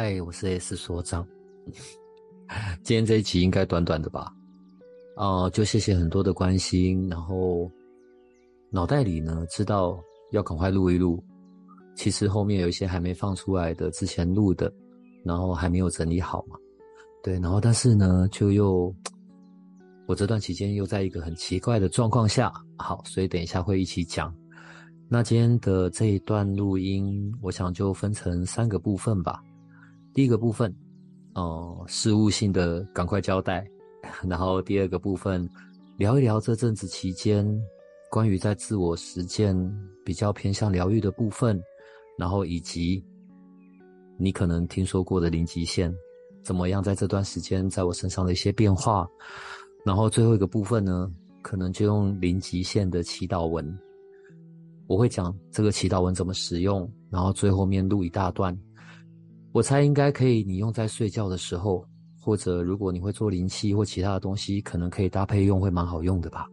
嗨，我是 S 所长。今天这一集应该短短的吧？哦、就谢谢很多的关心。然后脑袋里呢，知道要赶快录一录。其实后面有一些还没放出来的，之前录的，然后还没有整理好嘛。对，然后但是呢，就又我这段期间又在一个很奇怪的状况下，好，所以等一下会一起讲。那今天的这一段录音，我想就分成三个部分吧。第一个部分，哦、事务性的赶快交代，然后第二个部分，聊一聊这阵子期间关于在自我实践比较偏向疗愈的部分，然后以及你可能听说过的零极限怎么样在这段时间在我身上的一些变化，然后最后一个部分呢，可能就用零极限的祈祷文，我会讲这个祈祷文怎么使用，然后最后面录一大段。我猜应该可以，你用在睡觉的时候，或者如果你会做灵气或其他的东西，可能可以搭配用，会蛮好用的吧。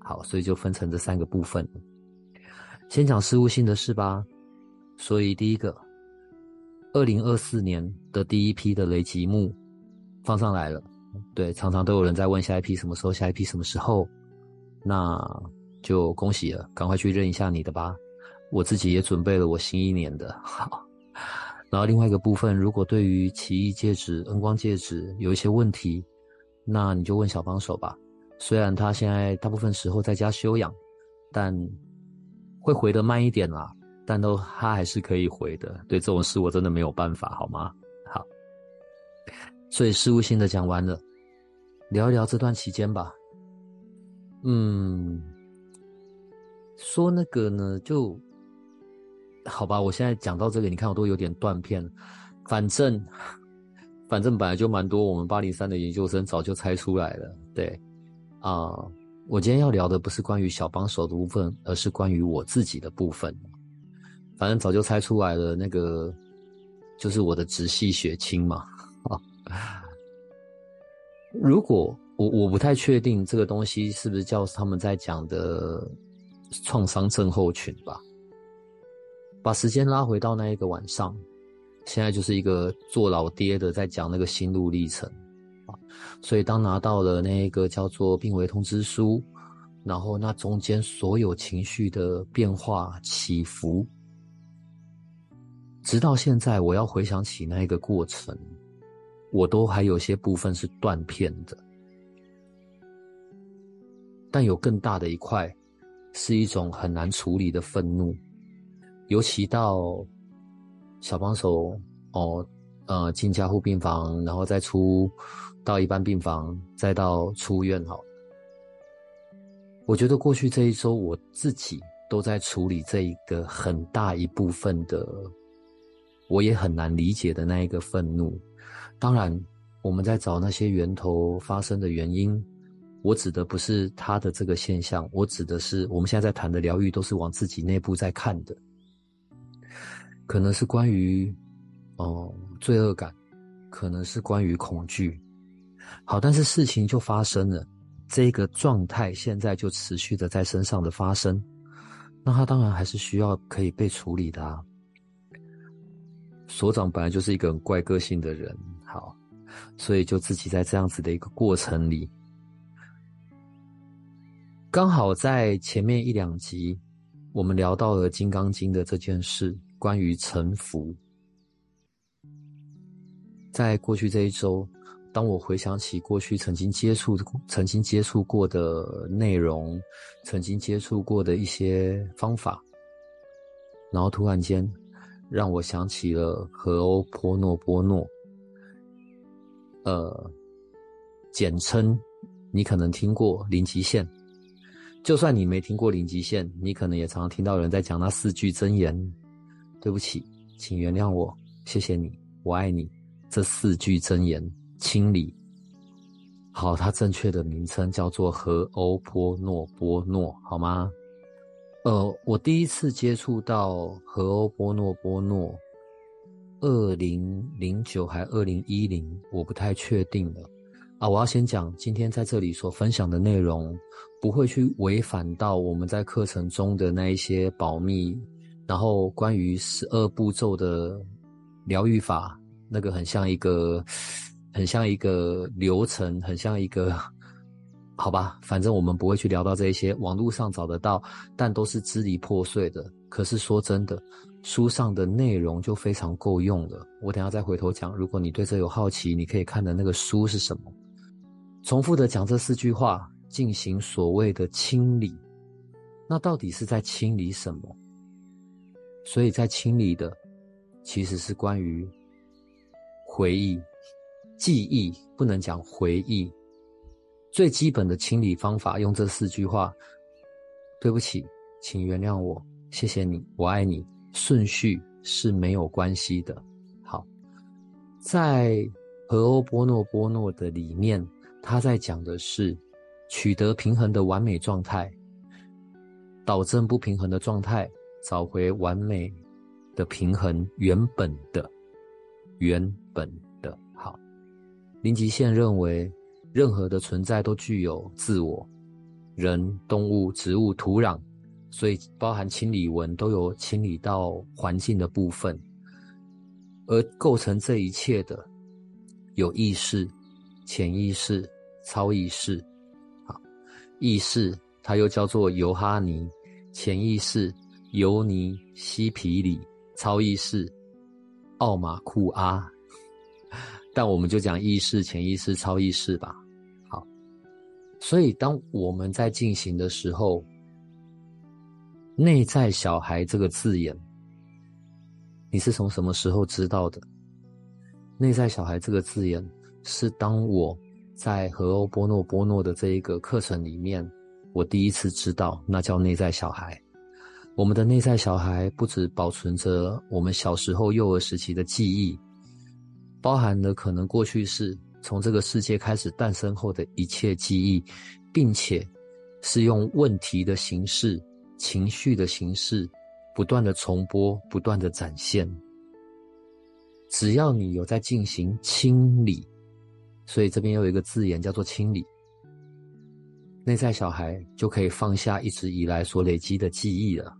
好，所以就分成这三个部分。先讲事务性的事吧。所以第一个，二零二四年的第一批的雷吉木放上来了。对，常常都有人在问下一批什么时候，下一批什么时候，那就恭喜了，赶快去认一下你的吧。我自己也准备了我新一年的。好。然后另外一个部分，如果对于奇异戒指、恩光戒指有一些问题，那你就问小帮手吧。虽然他现在大部分时候在家休养，但会回得慢一点啦，但都他还是可以回的。对这种事，我真的没有办法，好吗？好，所以事务性的讲完了，聊一聊这段期间吧。嗯，说那个呢，就。好吧，我现在讲到这个，你看我都有点断片。反正，反正本来就蛮多，我们八灵三的研究生早就猜出来了。对，啊、我今天要聊的不是关于小帮手的部分，而是关于我自己的部分。反正早就猜出来了，那个就是我的直系血亲嘛。啊如果我我不太确定这个东西是不是叫他们在讲的创伤症候群吧。把时间拉回到那一个晚上，现在就是一个做老爹的在讲那个心路历程啊。所以当拿到了那一个叫做病危通知书，然后那中间所有情绪的变化起伏，直到现在我要回想起那一个过程，我都还有些部分是断片的，但有更大的一块，是一种很难处理的愤怒。尤其到小帮手哦，呃，进加护病房，然后再出到一般病房，再到出院。好，我觉得过去这一周，我自己都在处理这一个很大一部分的，我也很难理解的那一个愤怒。当然，我们在找那些源头发生的原因。我指的不是他的这个现象，我指的是我们现在在谈的疗愈，都是往自己内部在看的。可能是关于，哦，罪恶感，可能是关于恐惧。好，但是事情就发生了，这个状态现在就持续的在身上的发生，那他当然还是需要可以被处理的啊。所长本来就是一个很怪个性的人，好，所以就自己在这样子的一个过程里，刚好在前面一两集，我们聊到了《金刚经》的这件事。关于臣服，在过去这一周，当我回想起过去曾经接触、曾经接触过的内容，曾经接触过的一些方法，然后突然间让我想起了和欧波诺波诺，呃，简称你可能听过零极限，就算你没听过零极限，你可能也常常听到有人在讲那四句真言。对不起，请原谅我，谢谢你，我爱你。这四句真言，清理。好，它正确的名称叫做荷欧波诺波诺，好吗？呃，我第一次接触到荷欧波诺波诺，二零零九还二零一零，我不太确定了。啊，我要先讲，今天在这里所分享的内容，不会去违反到我们在课程中的那一些保密，然后关于十二步骤的疗愈法，那个很像一个，很像一个流程，很像一个。好吧，反正我们不会去聊到这一些，网络上找得到，但都是支离破碎的。可是说真的，书上的内容就非常够用了。我等下再回头讲，如果你对这有好奇，你可以看的那个书是什么。重复的讲这四句话，进行所谓的清理。那到底是在清理什么？所以在清理的，其实是关于回忆、记忆，不能讲回忆。最基本的清理方法，用这四句话：对不起，请原谅我，谢谢你，我爱你。顺序是没有关系的。好，在荷欧波诺波诺的里面，他在讲的是取得平衡的完美状态，导正不平衡的状态，找回完美的平衡，原本的，原本的。好，林极限认为。任何的存在都具有自我，人、动物、植物、土壤，所以包含清理文都有清理到环境的部分，而构成这一切的有意识、潜意识、超意识。好，意识它又叫做尤哈尼，潜意识尤尼西皮里，超意识奥马库阿。但我们就讲意识、潜意识、超意识吧。好，所以当我们在进行的时候，“内在小孩”这个字眼，你是从什么时候知道的？“内在小孩”这个字眼是当我在荷欧波诺波诺的这一个课程里面，我第一次知道，那叫内在小孩。我们的内在小孩不只保存着我们小时候幼儿时期的记忆。包含了可能过去是从这个世界开始诞生后的一切记忆，并且是用问题的形式、情绪的形式，不断的重播、不断的展现。只要你有在进行清理，所以这边又有一个字眼叫做清理，内在小孩就可以放下一直以来所累积的记忆了。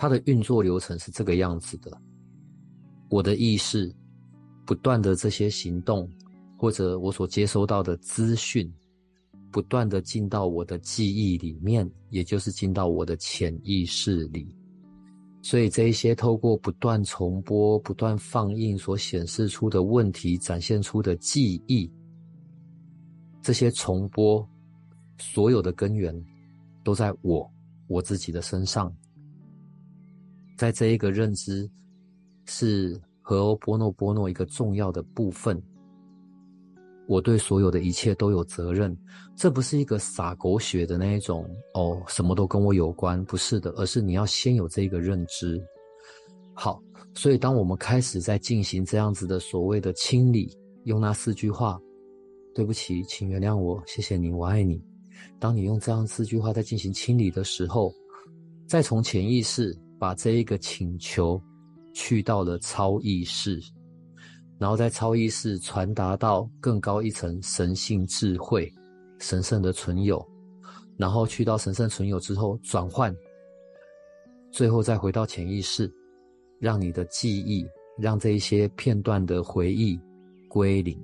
它的运作流程是这个样子的，我的意识。不断的这些行动，或者我所接收到的资讯，不断的进到我的记忆里面，也就是进到我的潜意识里。所以这一些透过不断重播、不断放映所显示出的问题，展现出的记忆，这些重播所有的根源都在我我自己的身上，在这一个认知是。和欧波诺波诺一个重要的部分，我对所有的一切都有责任。这不是一个洒狗血的那一种哦，什么都跟我有关，不是的，而是你要先有这个认知。好，所以当我们开始在进行这样子的所谓的清理，用那四句话：对不起，请原谅我，谢谢你，我爱你。当你用这样四句话在进行清理的时候，再从潜意识把这一个请求。去到了超意识，然后在超意识传达到更高一层神性智慧、神圣的存有，然后去到神圣存有之后转换，最后再回到潜意识，让你的记忆，让这一些片段的回忆归零。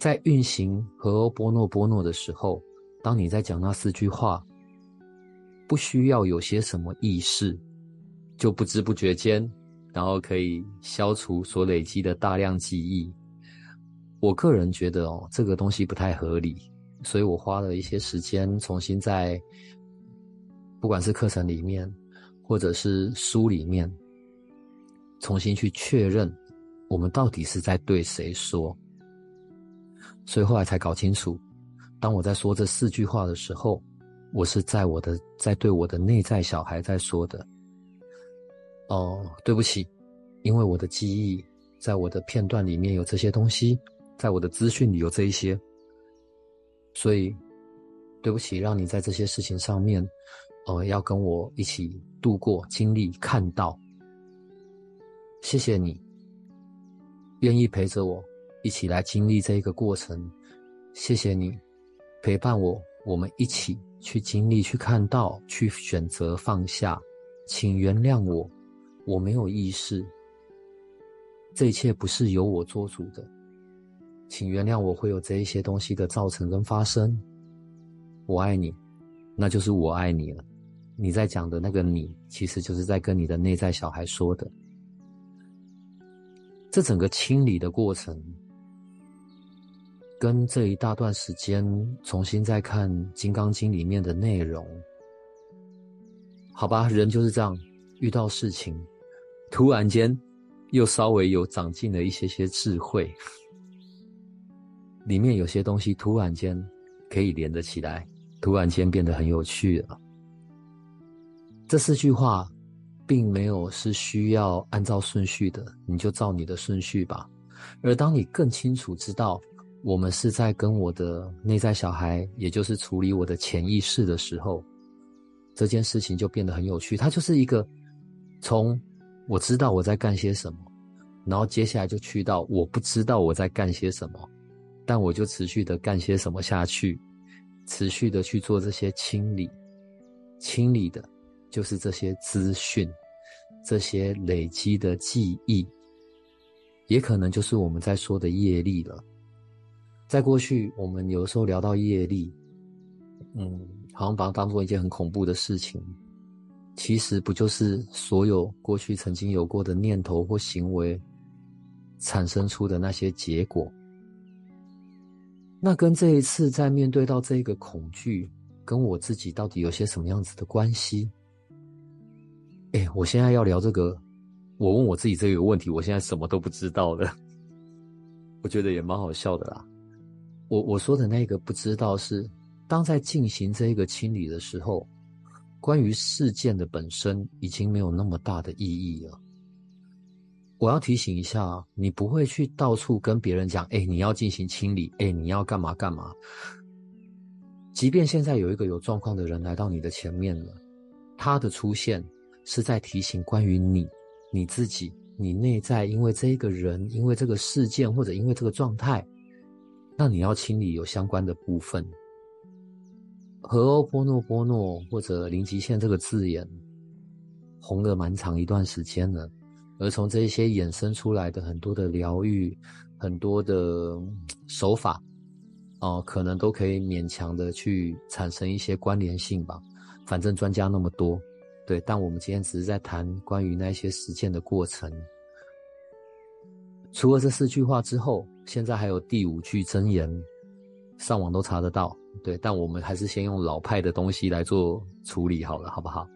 在运行和波诺波诺的时候，当你在讲那四句话，不需要有些什么意识。就不知不觉间，然后可以消除所累积的大量记忆。我个人觉得哦，这个东西不太合理，所以我花了一些时间重新在，不管是课程里面，或者是书里面，重新去确认我们到底是在对谁说。所以后来才搞清楚，当我在说这四句话的时候，我是在我的在对我的内在小孩在说的。哦，对不起，因为我的记忆在我的片段里面有这些东西，在我的资讯里有这一些，所以对不起，让你在这些事情上面，呃，要跟我一起度过、经历、看到。谢谢你，愿意陪着我一起来经历这一个过程。谢谢你陪伴我，我们一起去经历、去看到、去选择放下。请原谅我。我没有意识，这一切不是由我做主的，请原谅我会有这一些东西的造成跟发生。我爱你，那就是我爱你了。你在讲的那个你，其实就是在跟你的内在小孩说的。这整个清理的过程，跟这一大段时间重新再看《金刚经》里面的内容，好吧，人就是这样，遇到事情。突然间，又稍微有长进了一些些智慧，里面有些东西突然间可以连得起来，突然间变得很有趣了。这四句话，并没有是需要按照顺序的，你就照你的顺序吧。而当你更清楚知道，我们是在跟我的内在小孩，也就是处理我的潜意识的时候，这件事情就变得很有趣。它就是一个从。我知道我在干些什么，然后接下来就去到我不知道我在干些什么，但我就持续的干些什么下去，持续的去做这些清理，清理的就是这些资讯，这些累积的记忆，也可能就是我们在说的业力了。在过去，我们有时候聊到业力，嗯，好像把它当做一件很恐怖的事情。其实不就是所有过去曾经有过的念头或行为产生出的那些结果？那跟这一次在面对到这个恐惧，跟我自己到底有些什么样子的关系？哎，我现在要聊这个，我问我自己这个问题，我现在什么都不知道了。我觉得也蛮好笑的啦。我我说的那个不知道是，当在进行这一个清理的时候。关于事件的本身已经没有那么大的意义了。我要提醒一下，你不会去到处跟别人讲：“哎，你要进行清理，哎，你要干嘛干嘛。”即便现在有一个有状况的人来到你的前面了，他的出现是在提醒关于你、你自己、你内在，因为这一个人、因为这个事件或者因为这个状态，那你要清理有相关的部分。和欧波诺波诺或者零极限这个字眼红了蛮长一段时间了，而从这些衍生出来的很多的疗愈、很多的手法，哦、可能都可以勉强的去产生一些关联性吧。反正专家那么多，对。但我们今天只是在谈关于那些实践的过程。除了这四句话之后，现在还有第五句真言，上网都查得到。对，但我们还是先用老派的东西来做处理好了，好不好？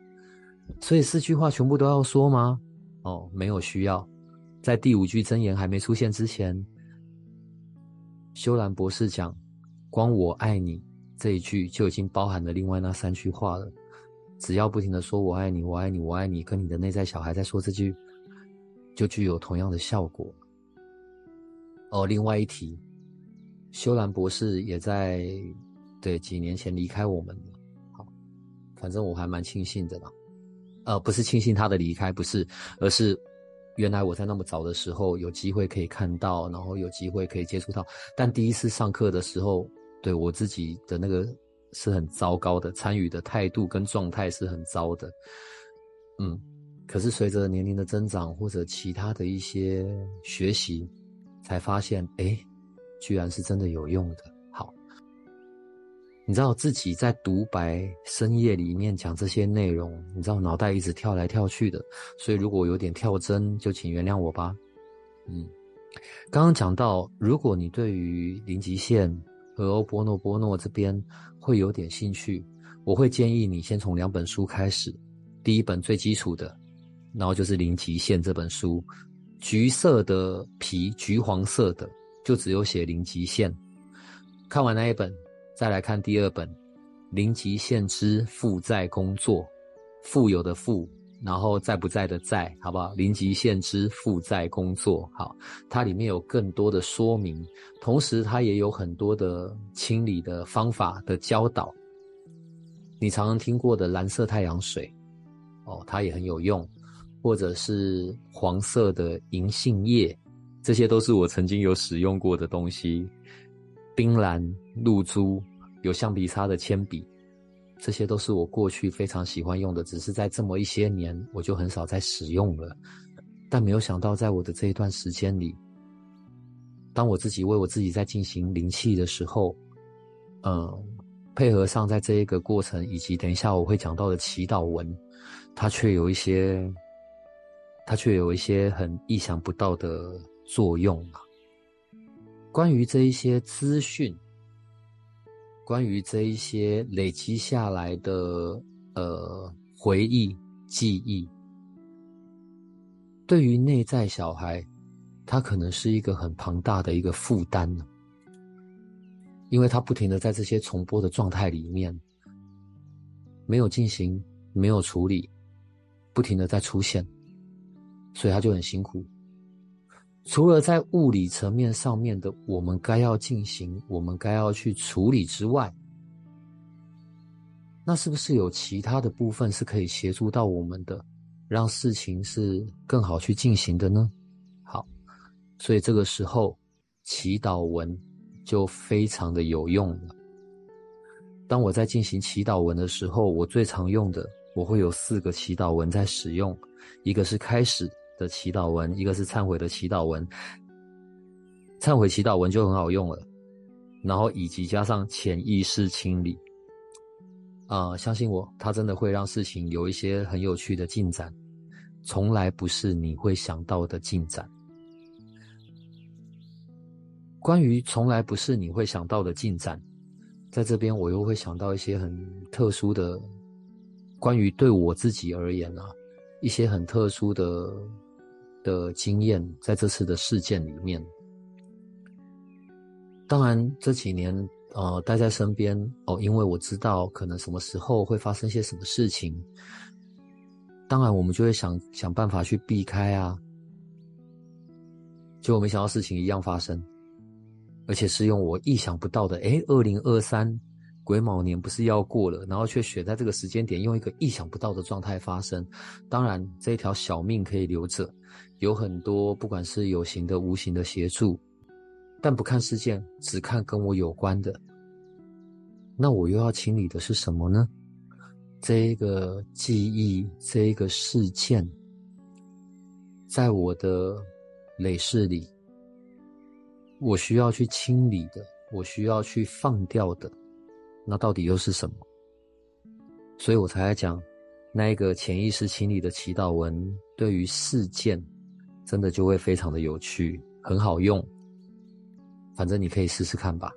所以四句话全部都要说吗？哦，没有需要。在第五句真言还没出现之前，修兰博士讲，光我爱你这一句就已经包含了另外那三句话了。只要不停的说我爱你，我爱你，我爱你，跟你的内在小孩在说这句，就具有同样的效果。哦，另外一提，修兰博士也在。对，几年前离开我们了。好，反正我还蛮庆幸的啦。呃，不是庆幸他的离开，不是，而是原来我在那么早的时候有机会可以看到，然后有机会可以接触到。但第一次上课的时候，对我自己的那个是很糟糕的，参与的态度跟状态是很糟的。嗯，可是随着年龄的增长或者其他的一些学习，才发现，哎，居然是真的有用的。好你知道自己在独白深夜里面讲这些内容，你知道脑袋一直跳来跳去的，所以如果有点跳针，就请原谅我吧。嗯，刚刚讲到，如果你对于零极限和欧波诺波诺这边会有点兴趣，我会建议你先从两本书开始。第一本最基础的，然后就是零极限这本书，橘色的皮，橘黄色的，就只有写零极限。看完那一本。再来看第二本，零极限之负债工作，富有的富，然后在不在的在，好不好？零极限之负债工作，好，它里面有更多的说明，同时它也有很多的清理的方法的教导。你常常听过的蓝色太阳水，哦，它也很有用，或者是黄色的银杏叶，这些都是我曾经有使用过的东西。冰蓝、露珠，有橡皮擦的铅笔，这些都是我过去非常喜欢用的。只是在这么一些年，我就很少再使用了。但没有想到，在我的这一段时间里，当我自己为我自己在进行灵气的时候，嗯，配合上在这一个过程，以及等一下我会讲到的祈祷文，它却有一些，它却有一些很意想不到的作用啊。关于这一些资讯，关于这一些累积下来的呃回忆记忆，对于内在小孩，他可能是一个很庞大的一个负担呢，因为他不停的在这些重播的状态里面，没有进行，没有处理，不停的在出现，所以他就很辛苦。除了在物理层面上面的我们该要进行、我们该要去处理之外，那是不是有其他的部分是可以协助到我们的，让事情是更好去进行的呢？好，所以这个时候祈祷文就非常的有用了。当我在进行祈祷文的时候，我最常用的，我会有四个祈祷文在使用，一个是开始的祈祷文，一个是忏悔的祈祷文，忏悔祈祷文就很好用了，然后以及加上潜意识清理，啊、相信我，它真的会让事情有一些很有趣的进展，从来不是你会想到的进展。关于从来不是你会想到的进展，在这边我又会想到一些很特殊的，关于对我自己而言啊，一些很特殊的。的经验，在这次的事件里面，当然这几年呃待在身边哦，因为我知道可能什么时候会发生些什么事情，当然我们就会想想办法去避开啊，结果没想到事情一样发生，而且是用我意想不到的，诶，二零二三。癸卯年不是要过了，然后却选在这个时间点，用一个意想不到的状态发生。当然，这一条小命可以留着，有很多不管是有形的、无形的协助，但不看事件，只看跟我有关的。那我又要清理的是什么呢？这一个记忆，这一个事件，在我的累世里，我需要去清理的，我需要去放掉的。那到底又是什么？所以我才来讲，那一个潜意识清理的祈祷文，对于事件，真的就会非常的有趣，很好用。反正你可以试试看吧。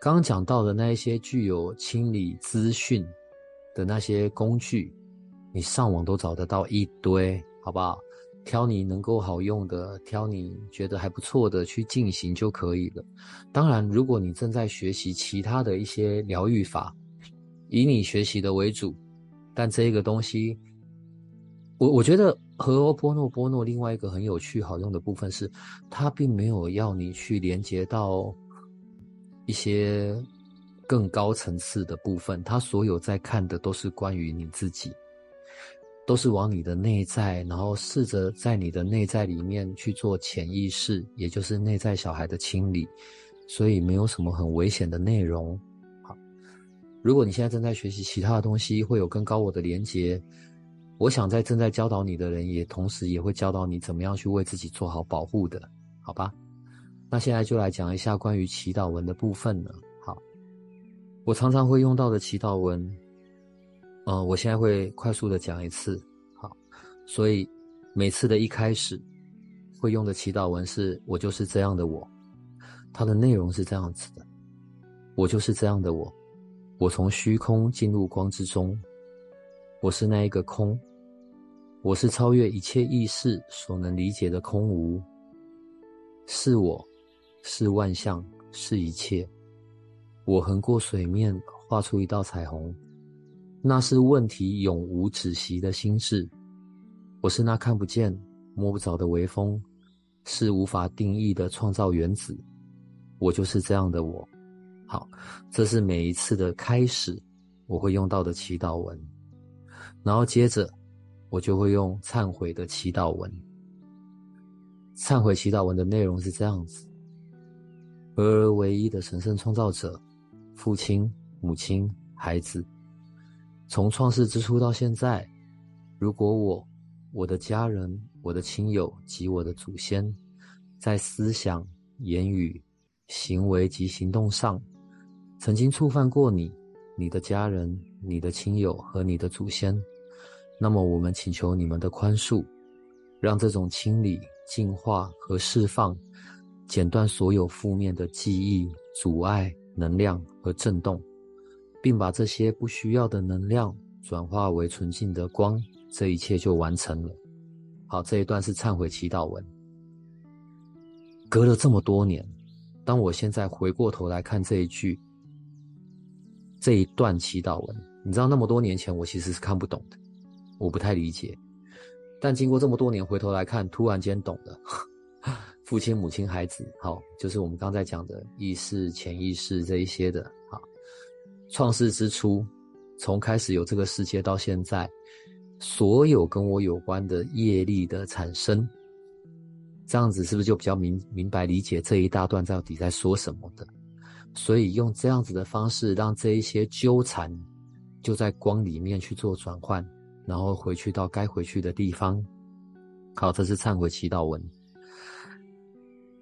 刚刚讲到的那一些具有清理资讯的那些工具，你上网都找得到一堆，好不好？挑你能够好用的，挑你觉得还不错的去进行就可以了。当然，如果你正在学习其他的一些疗愈法，以你学习的为主，但这个东西，我我觉得和欧波诺波诺另外一个很有趣好用的部分是，它并没有要你去连接到一些更高层次的部分，它所有在看的都是关于你自己。都是往你的内在，然后试着在你的内在里面去做潜意识，也就是内在小孩的清理，所以没有什么很危险的内容。好，如果你现在正在学习其他的东西，会有更高我的连接，我想在正在教导你的人，也同时也会教导你怎么样去为自己做好保护的，好吧？那现在就来讲一下关于祈祷文的部分了。好，我常常会用到的祈祷文。嗯，我现在会快速的讲一次，好，所以每次的一开始会用的祈祷文是“我就是这样的我”，它的内容是这样子的：“我就是这样的我，我从虚空进入光之中，我是那一个空，我是超越一切意识所能理解的空无，是我，是万象，是一切，我横过水面，画出一道彩虹，那是问题永无止息的心智。我是那看不见、摸不着的微风，是无法定义的创造原子。我就是这样的我。好，这是每一次的开始，我会用到的祈祷文。然后接着，我就会用忏悔的祈祷文。忏悔祈祷文的内容是这样子：而唯一的神圣创造者，父亲、母亲、孩子，从创世之初到现在，如果我、我的家人、我的亲友及我的祖先，在思想、言语、行为及行动上，曾经触犯过你、你的家人、你的亲友和你的祖先，那么我们请求你们的宽恕，让这种清理。净化和释放，剪断所有负面的记忆、阻碍、能量和震动，并把这些不需要的能量转化为纯净的光，这一切就完成了。好，这一段是忏悔祈祷文。隔了这么多年，当我现在回过头来看这一句、这一段祈祷文，你知道，那么多年前我其实是看不懂的，我不太理解。但经过这么多年回头来看，突然间懂了。父亲、母亲、孩子，好，就是我们刚才讲的意识、潜意识这一些的。好，创世之初，从开始有这个世界到现在，所有跟我有关的业力的产生，这样子是不是就比较明明白理解这一大段到底在说什么的？所以用这样子的方式，让这一些纠缠就在光里面去做转换。然后回去到该回去的地方。好，这是忏悔祈祷文。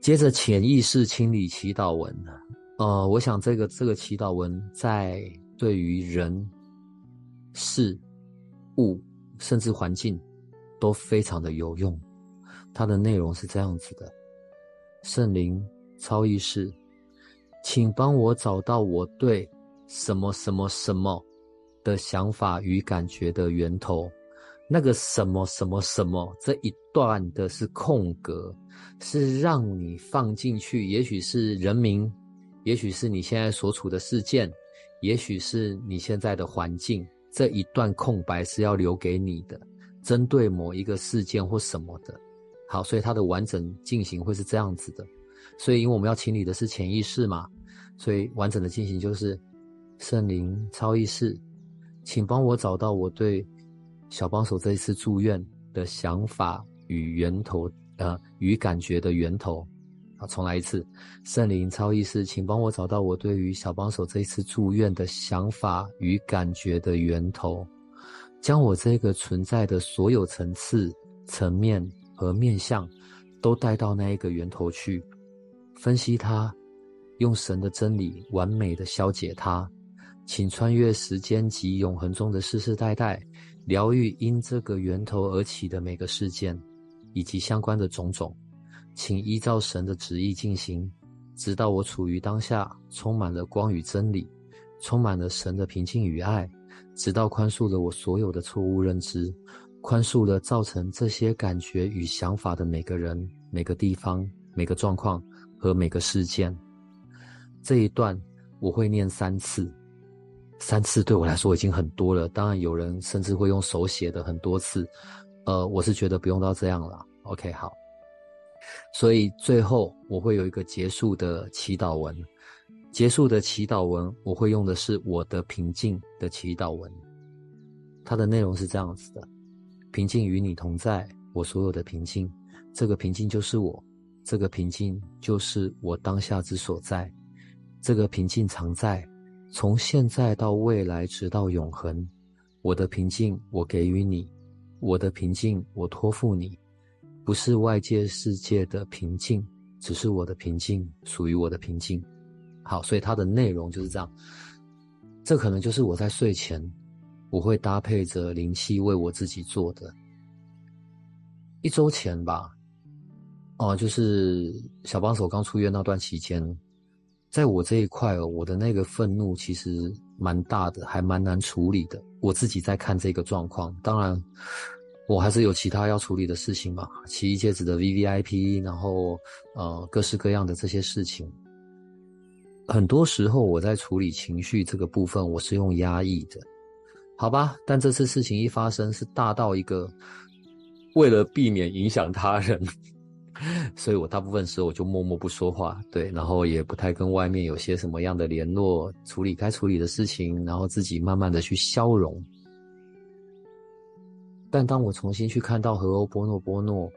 接着潜意识清理祈祷文。呃，我想这个这个祈祷文在对于人、事、物，甚至环境都非常的有用。它的内容是这样子的：圣灵、超意识，请帮我找到我对什么什么什么。的想法与感觉的源头，那个什么什么什么这一段的是空格，是让你放进去，也许是人名，也许是你现在所处的事件，也许是你现在的环境，这一段空白是要留给你的，针对某一个事件或什么的。好，所以它的完整进行会是这样子的。所以，因为我们要清理的是潜意识嘛，所以完整的进行就是圣灵超意识。请帮我找到我对小帮手这一次住院的想法与源头，呃，与感觉的源头。好，重来一次，圣灵超意识，请帮我找到我对于小帮手这一次住院的想法与感觉的源头，将我这个存在的所有层次、层面和面相都带到那一个源头去，分析它，用神的真理完美的消解它。请穿越时间及永恒中的世世代代，疗愈因这个源头而起的每个事件，以及相关的种种。请依照神的旨意进行，直到我处于当下，充满了光与真理，充满了神的平静与爱，直到宽恕了我所有的错误认知，宽恕了造成这些感觉与想法的每个人、每个地方、每个状况和每个事件。这一段我会念三次。三次对我来说已经很多了，当然有人甚至会用手写的很多次，呃，我是觉得不用到这样了。OK，好。所以最后我会有一个结束的祈祷文，结束的祈祷文我会用的是我的平静的祈祷文，它的内容是这样子的：平静与你同在，我所有的平静，这个平静就是我，这个平静就是我当下之所在，这个平静常在。从现在到未来，直到永恒，我的平静我给予你，我的平静我托付你，不是外界世界的平静，只是我的平静属于我的平静。好，所以它的内容就是这样。这可能就是我在睡前我会搭配着灵气为我自己做的。一周前吧，哦，就是小帮手刚出院那段期间。在我这一块哦，我的那个愤怒其实蛮大的，还蛮难处理的。我自己在看这个状况，当然我还是有其他要处理的事情嘛，奇异戒指的 VVIP，然后呃各式各样的这些事情。很多时候我在处理情绪这个部分，我是用压抑的，好吧？但这次事情一发生，是大到一个为了避免影响他人，所以我大部分时候我就默默不说话，对，然后也不太跟外面有些什么样的联络，处理该处理的事情，然后自己慢慢的去消融。但当我重新去看到和欧波诺波诺。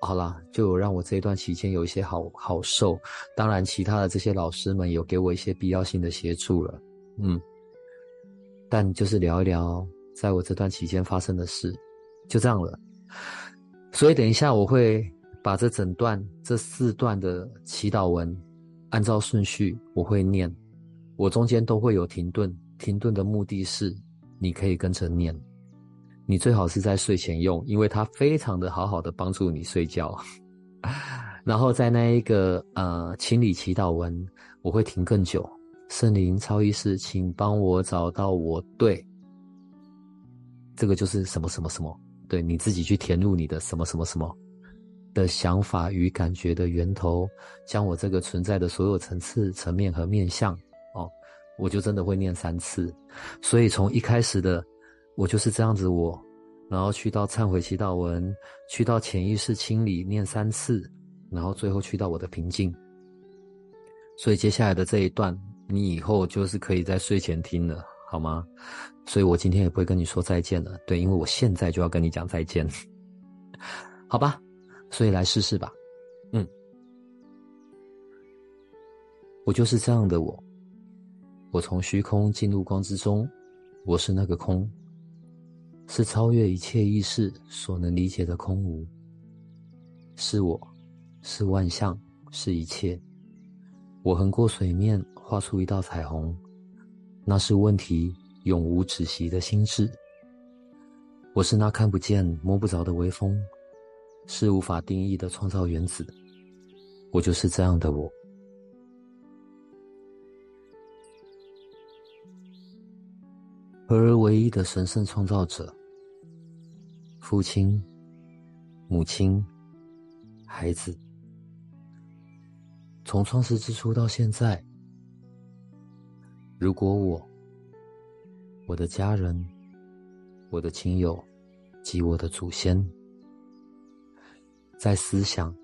好啦，就有让我这一段期间有一些好好受。当然，其他的这些老师们有给我一些必要性的协助了，嗯。但就是聊一聊，在我这段期间发生的事，就这样了。所以等一下我会把这整段这四段的祈祷文按照顺序我会念，我中间都会有停顿，停顿的目的是你可以跟着念。你最好是在睡前用，因为它非常的好好的帮助你睡觉。然后在那一个呃清理祈祷文，我会停更久。圣灵超意识，请帮我找到我对这个就是什么什么什么，对你自己去填入你的什么什么什么的想法与感觉的源头，将我这个存在的所有层次、层面和面向哦，我就真的会念三次。所以从一开始的。我就是这样子我，然后去到忏悔祈祷文，去到潜意识清理念三次，然后最后去到我的平静。所以接下来的这一段，你以后就是可以在睡前听了，好吗？所以我今天也不会跟你说再见了，对，因为我现在就要跟你讲再见，好吧？所以来试试吧，嗯，我就是这样的我，我从虚空进入光之中，我是那个空。是超越一切意识所能理解的空无，是我，是万象，是一切。我横过水面，画出一道彩虹，那是问题永无止息的心智。我是那看不见、摸不着的微风，是无法定义的创造原子。我就是这样的我，而为一的神圣创造者。父亲、母亲、孩子，从创世之初到现在，如果我、我的家人、我的亲友及我的祖先，在思想、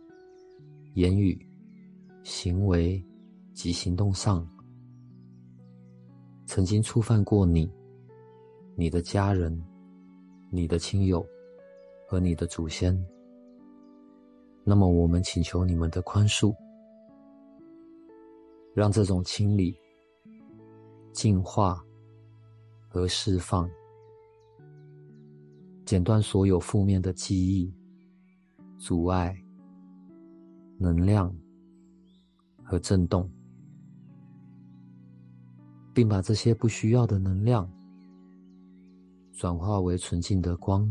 言语、行为及行动上，曾经触犯过你、你的家人、你的亲友，和你的祖先，那么我们请求你们的宽恕，让这种清理、净化和释放，剪断所有负面的记忆、阻碍、能量和震动，并把这些不需要的能量转化为纯净的光。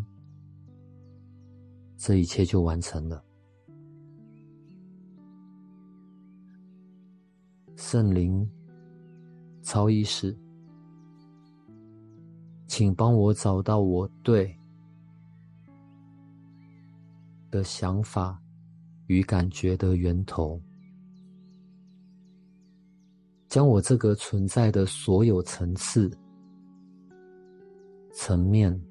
这一切就完成了。圣灵、超意识，请帮我找到我对的想法与感觉的源头，将我这个存在的所有层次、层面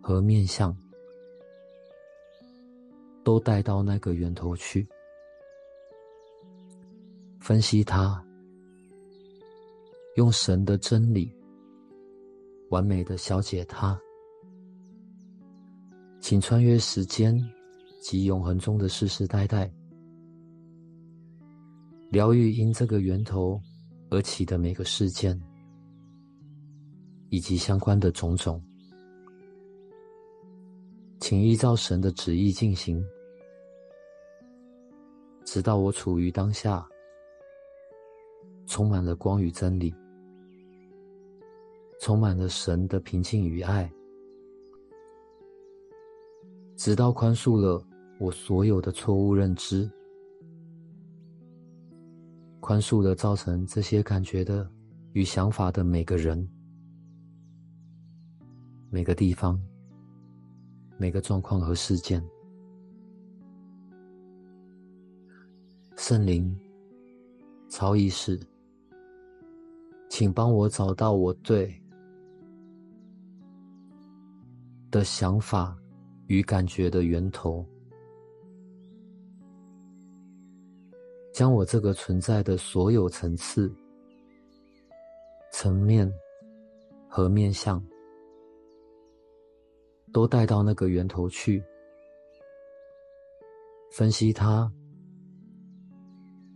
和面向。都带到那个源头去，分析它，用神的真理完美的消解它。请穿越时间及永恒中的世世代代，疗愈因这个源头而起的每个事件，以及相关的种种。请依照神的旨意进行。直到我处于当下，充满了光与真理，充满了神的平静与爱，直到宽恕了我所有的错误认知，宽恕了造成这些感觉的与想法的每个人、每个地方、每个状况和事件。圣灵，曹医师，请帮我找到我对的想法与感觉的源头，将我这个存在的所有层次、层面和面向，都带到那个源头去，分析它，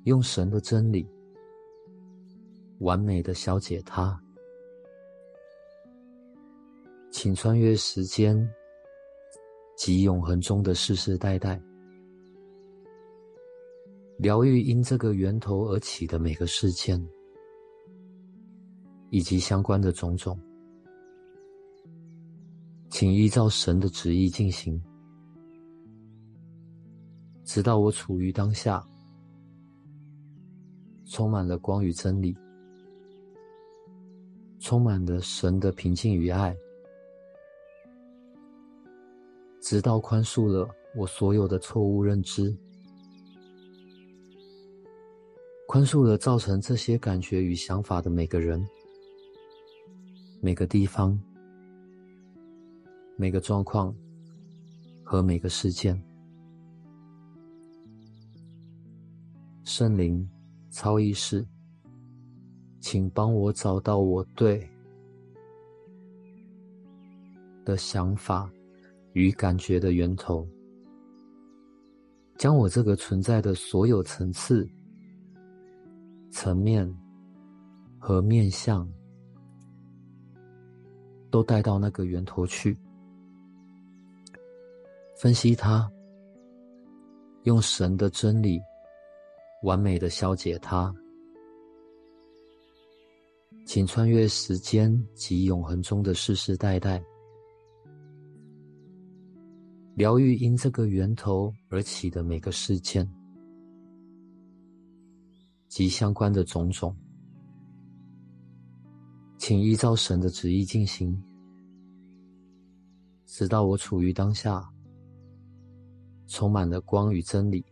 用神的真理，完美的消解它。请穿越时间及永恒中的世世代代，疗愈因这个源头而起的每个事件，以及相关的种种。请依照神的旨意进行，直到我处于当下，充满了光与真理，充满了神的平静与爱。直到宽恕了我所有的错误认知，宽恕了造成这些感觉与想法的每个人、每个地方、每个状况和每个事件。圣灵、超意识，请帮我找到我对的想法。与感觉的源头，将我这个存在的所有层次、层面和面相，都带到那个源头去，分析它，用神的真理，完美的消解它。请穿越时间及永恒中的世世代代。疗愈因这个源头而起的每个事件及相关的种种，请依照神的旨意进行，直到我处于当下，充满了光与真理，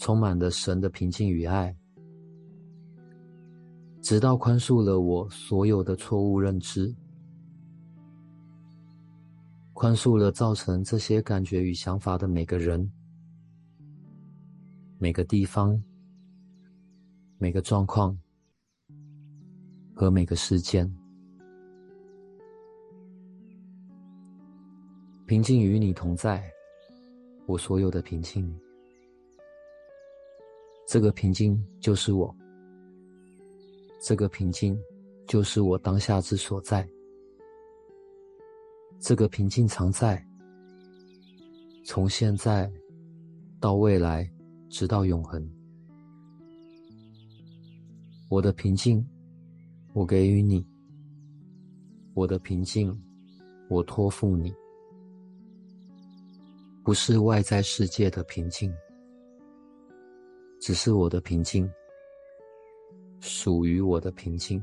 充满了神的平静与爱，直到宽恕了我所有的错误认知。宽恕了造成这些感觉与想法的每个人、每个地方、每个状况和每个事件。平静与你同在，我所有的平静。这个平静就是我，这个平静就是我当下之所在。这个平静常在，从现在到未来，直到永恒。我的平静，我给予你；我的平静，我托付你。不是外在世界的平静，只是我的平静，属于我的平静。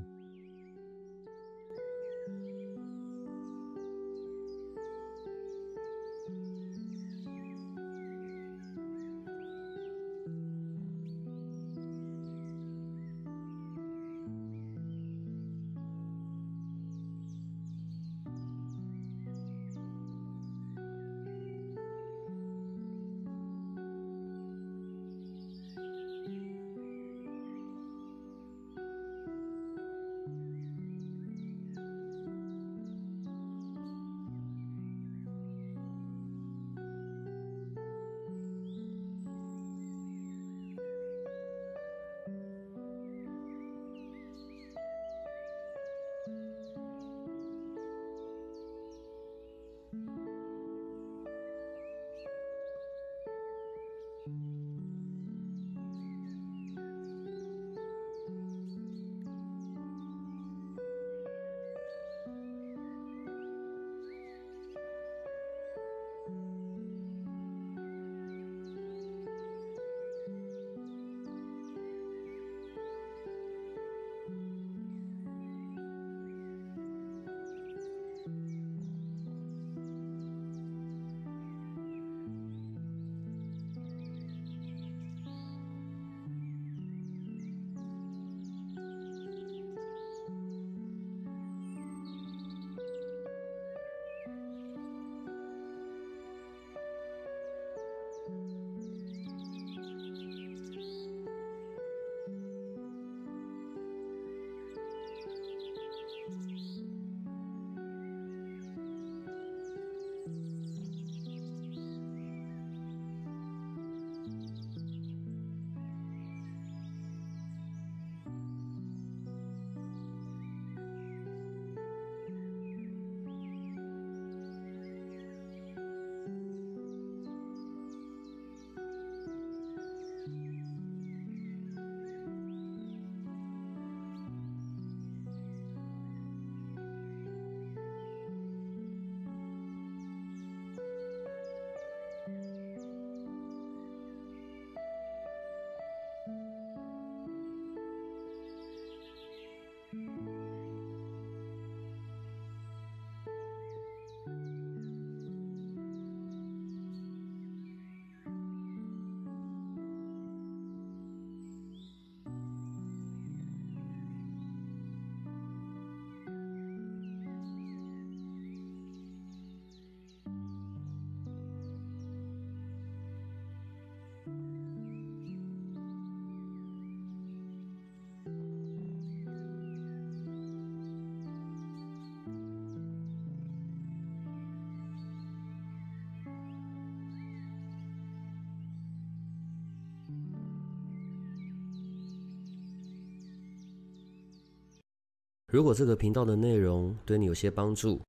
如果这个频道的内容对你有些帮助，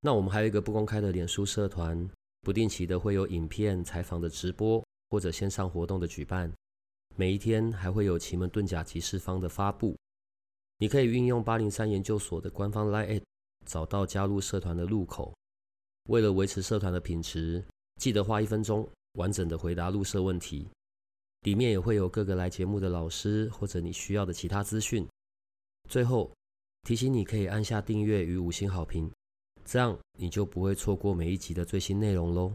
那我们还有一个不公开的脸书社团，不定期的会有影片采访的直播或者线上活动的举办，每一天还会有奇门遁甲集市方的发布。你可以运用八零三研究所的官方 LINE@ 找到加入社团的入口。为了维持社团的品质，记得花一分钟完整的回答入社问题。里面也会有各个来节目的老师或者你需要的其他资讯。最后提醒你可以按下订阅与五星好评，这样你就不会错过每一集的最新内容喽。